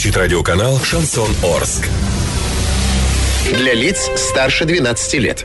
Звучит радиоканал «Шансон Орск». Для лиц старше 12 лет.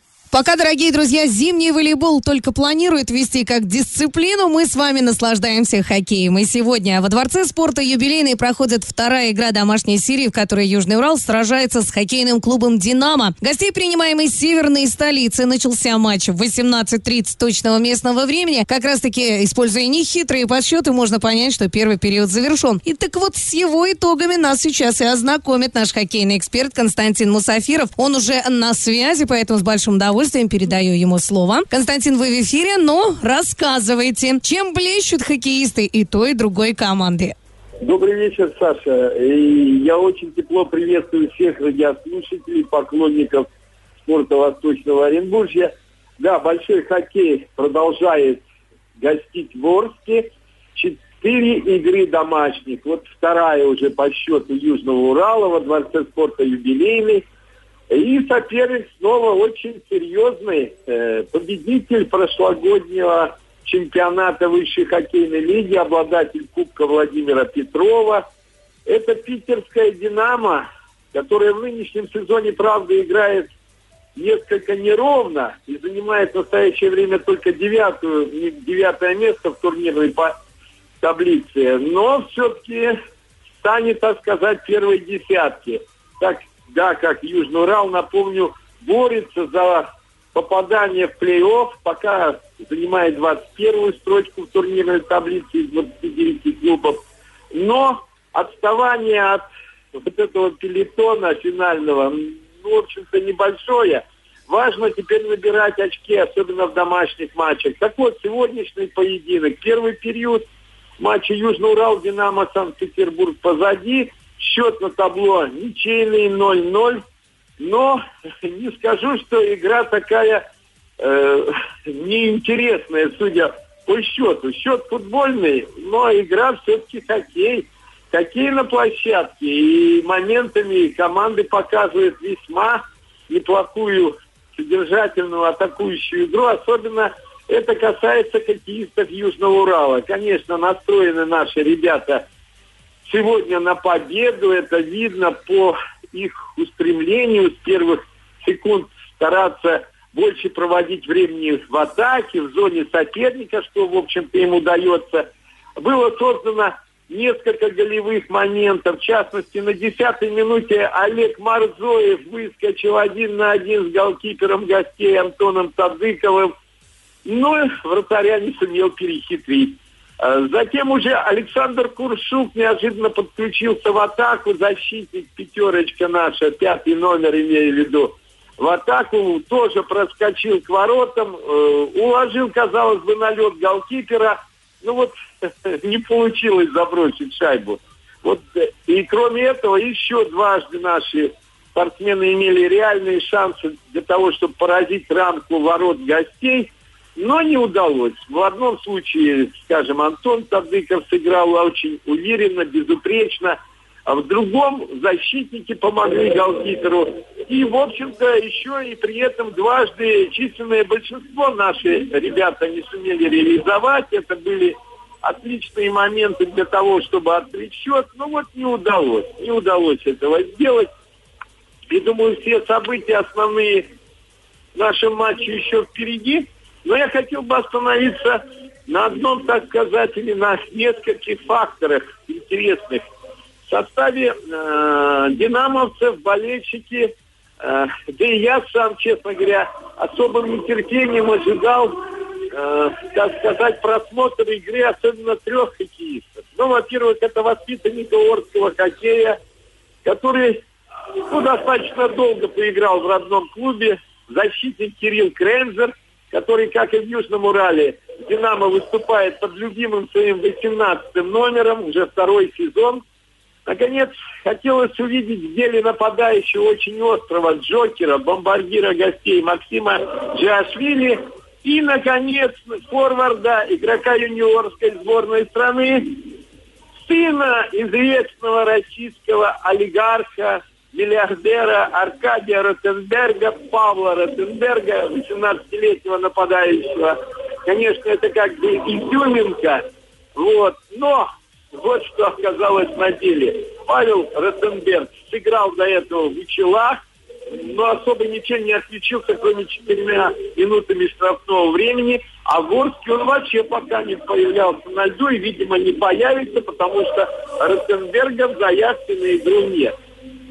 Пока, дорогие друзья, зимний волейбол только планирует вести как дисциплину, мы с вами наслаждаемся хоккеем. И сегодня во Дворце спорта юбилейный проходит вторая игра домашней серии, в которой Южный Урал сражается с хоккейным клубом «Динамо». Гостей, принимаемой северной столицы, начался матч в 18.30 точного местного времени. Как раз-таки, используя нехитрые подсчеты, можно понять, что первый период завершен. И так вот, с его итогами нас сейчас и ознакомит наш хоккейный эксперт Константин Мусафиров. Он уже на связи, поэтому с большим удовольствием удовольствием передаю ему слово. Константин, вы в эфире, но рассказывайте, чем блещут хоккеисты и той, и другой команды. Добрый вечер, Саша. И я очень тепло приветствую всех радиослушателей, поклонников спорта Восточного Оренбуржья. Да, большой хоккей продолжает гостить в Орске. Четыре игры домашних. Вот вторая уже по счету Южного Урала во Дворце спорта юбилейный. И соперник снова очень серьезный. Э, победитель прошлогоднего чемпионата высшей хоккейной лиги, обладатель Кубка Владимира Петрова. Это питерская «Динамо», которая в нынешнем сезоне, правда, играет несколько неровно и занимает в настоящее время только девятую, девятое место в турнирной таблице, но все-таки станет, так сказать, первой десятки. Так да, как Южный Урал, напомню, борется за попадание в плей-офф, пока занимает 21-ю строчку в турнирной таблице из 29 клубов. Но отставание от вот этого пелетона финального, ну, в общем-то, небольшое. Важно теперь набирать очки, особенно в домашних матчах. Так вот, сегодняшний поединок. Первый период матча Южный Урал, Динамо, Санкт-Петербург позади. Счет на табло ничейный 0-0. Но не скажу, что игра такая э, неинтересная, судя по счету. Счет футбольный, но игра все-таки хоккей. Хоккей на площадке. И моментами команды показывают весьма неплохую содержательную атакующую игру. Особенно это касается хоккеистов Южного Урала. Конечно, настроены наши ребята – сегодня на победу. Это видно по их устремлению с первых секунд стараться больше проводить времени в атаке, в зоне соперника, что, в общем-то, им удается. Было создано несколько голевых моментов. В частности, на десятой минуте Олег Марзоев выскочил один на один с голкипером гостей Антоном Тадыковым. Но вратаря не сумел перехитрить. Э, затем уже Александр Куршук неожиданно подключился в атаку, защитник пятерочка наша, пятый номер имею в виду. В атаку тоже проскочил к воротам, э, уложил, казалось бы, на лед голкипера. Ну вот не получилось забросить шайбу. Вот, э, и кроме этого еще дважды наши спортсмены имели реальные шансы для того, чтобы поразить рамку ворот гостей – но не удалось. В одном случае, скажем, Антон Тадыков сыграл очень уверенно, безупречно, а в другом защитники помогли голкиперу. И, в общем-то, еще и при этом дважды численное большинство наши ребята не сумели реализовать. Это были отличные моменты для того, чтобы открыть счет. Но вот не удалось. Не удалось этого сделать. И думаю, все события основные в нашем матче еще впереди. Но я хотел бы остановиться на одном, так сказать, или на нескольких факторах интересных. В составе э, динамовцев, болельщики, э, да и я сам, честно говоря, особым нетерпением ожидал, э, так сказать, просмотр игры, особенно трех хоккеистов. Ну, во-первых, это воспитанник Орского хоккея, который ну, достаточно долго поиграл в родном клубе, защитник Кирилл Крензер, который, как и в Южном Урале, Динамо выступает под любимым своим 18 номером, уже второй сезон. Наконец, хотелось увидеть в деле нападающего очень острого Джокера, бомбардира гостей Максима Джашвили и, наконец, форварда, игрока юниорской сборной страны, сына известного российского олигарха, миллиардера Аркадия Ротенберга, Павла Ротенберга, 18-летнего нападающего. Конечно, это как бы изюминка, вот, но вот что оказалось на деле. Павел Ротенберг сыграл до этого в Учелах, но особо ничем не отличился, кроме четырьмя минутами штрафного времени. А в Орске он вообще пока не появлялся на льду и, видимо, не появится, потому что Ротенберга в заявке на игру нет.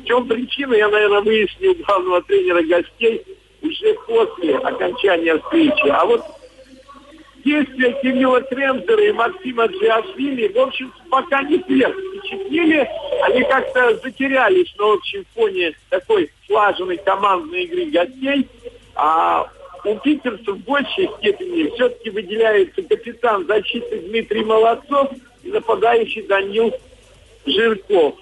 В чем причина, я, наверное, выяснил главного тренера гостей уже после окончания встречи. А вот действия Кирилла Трензера и Максима Джиашвили, в общем, пока не всех впечатлили. Они как-то затерялись на общем фоне такой слаженной командной игры гостей. А у питерцев в большей степени все-таки выделяется капитан защиты Дмитрий Молодцов и нападающий Данил Жирков.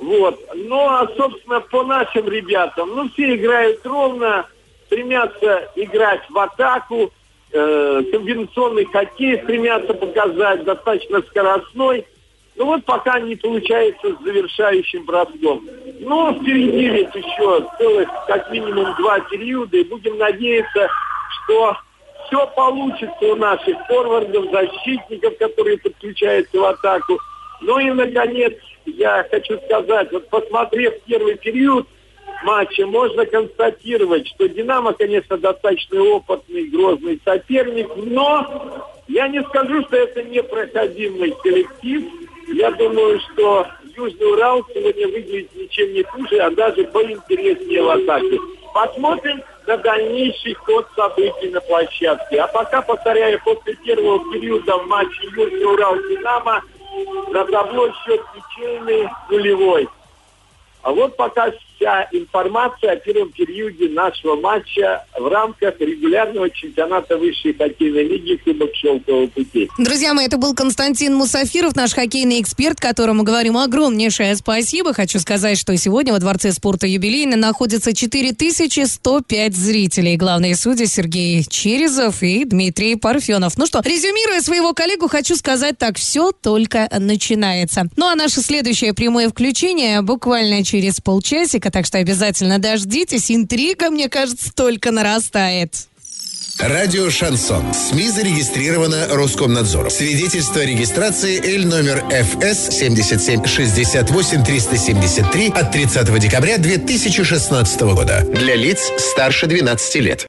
Вот. Ну, а, собственно, по нашим ребятам, ну, все играют ровно, стремятся играть в атаку, э, комбинационный хоккей стремятся показать, достаточно скоростной. Ну вот пока не получается с завершающим броском. Но впереди ведь еще целых как минимум два периода, и будем надеяться, что все получится у наших форвардов, защитников, которые подключаются в атаку. Ну и, наконец, я хочу сказать, вот посмотрев первый период матча, можно констатировать, что «Динамо», конечно, достаточно опытный, грозный соперник, но я не скажу, что это непроходимый коллектив. Я думаю, что Южный Урал сегодня выглядит ничем не хуже, а даже поинтереснее в атаке. Посмотрим на дальнейший ход событий на площадке. А пока, повторяю, после первого периода в матче Южный Урал-Динамо на табло счет ничейный нулевой. А вот пока вся информация о первом периоде нашего матча в рамках регулярного чемпионата высшей хоккейной лиги Кубок Шелкового пути. Друзья мои, это был Константин Мусафиров, наш хоккейный эксперт, которому говорим огромнейшее спасибо. Хочу сказать, что сегодня во Дворце спорта юбилейно находится 4105 зрителей. Главные судьи Сергей Черезов и Дмитрий Парфенов. Ну что, резюмируя своего коллегу, хочу сказать так, все только начинается. Ну а наше следующее прямое включение буквально через полчасика, так что обязательно дождитесь. Интрига, мне кажется, только нарастает. Радио «Шансон». СМИ зарегистрировано Роскомнадзором. Свидетельство о регистрации Л номер ФС 77 68 373 от 30 декабря 2016 года. Для лиц старше 12 лет.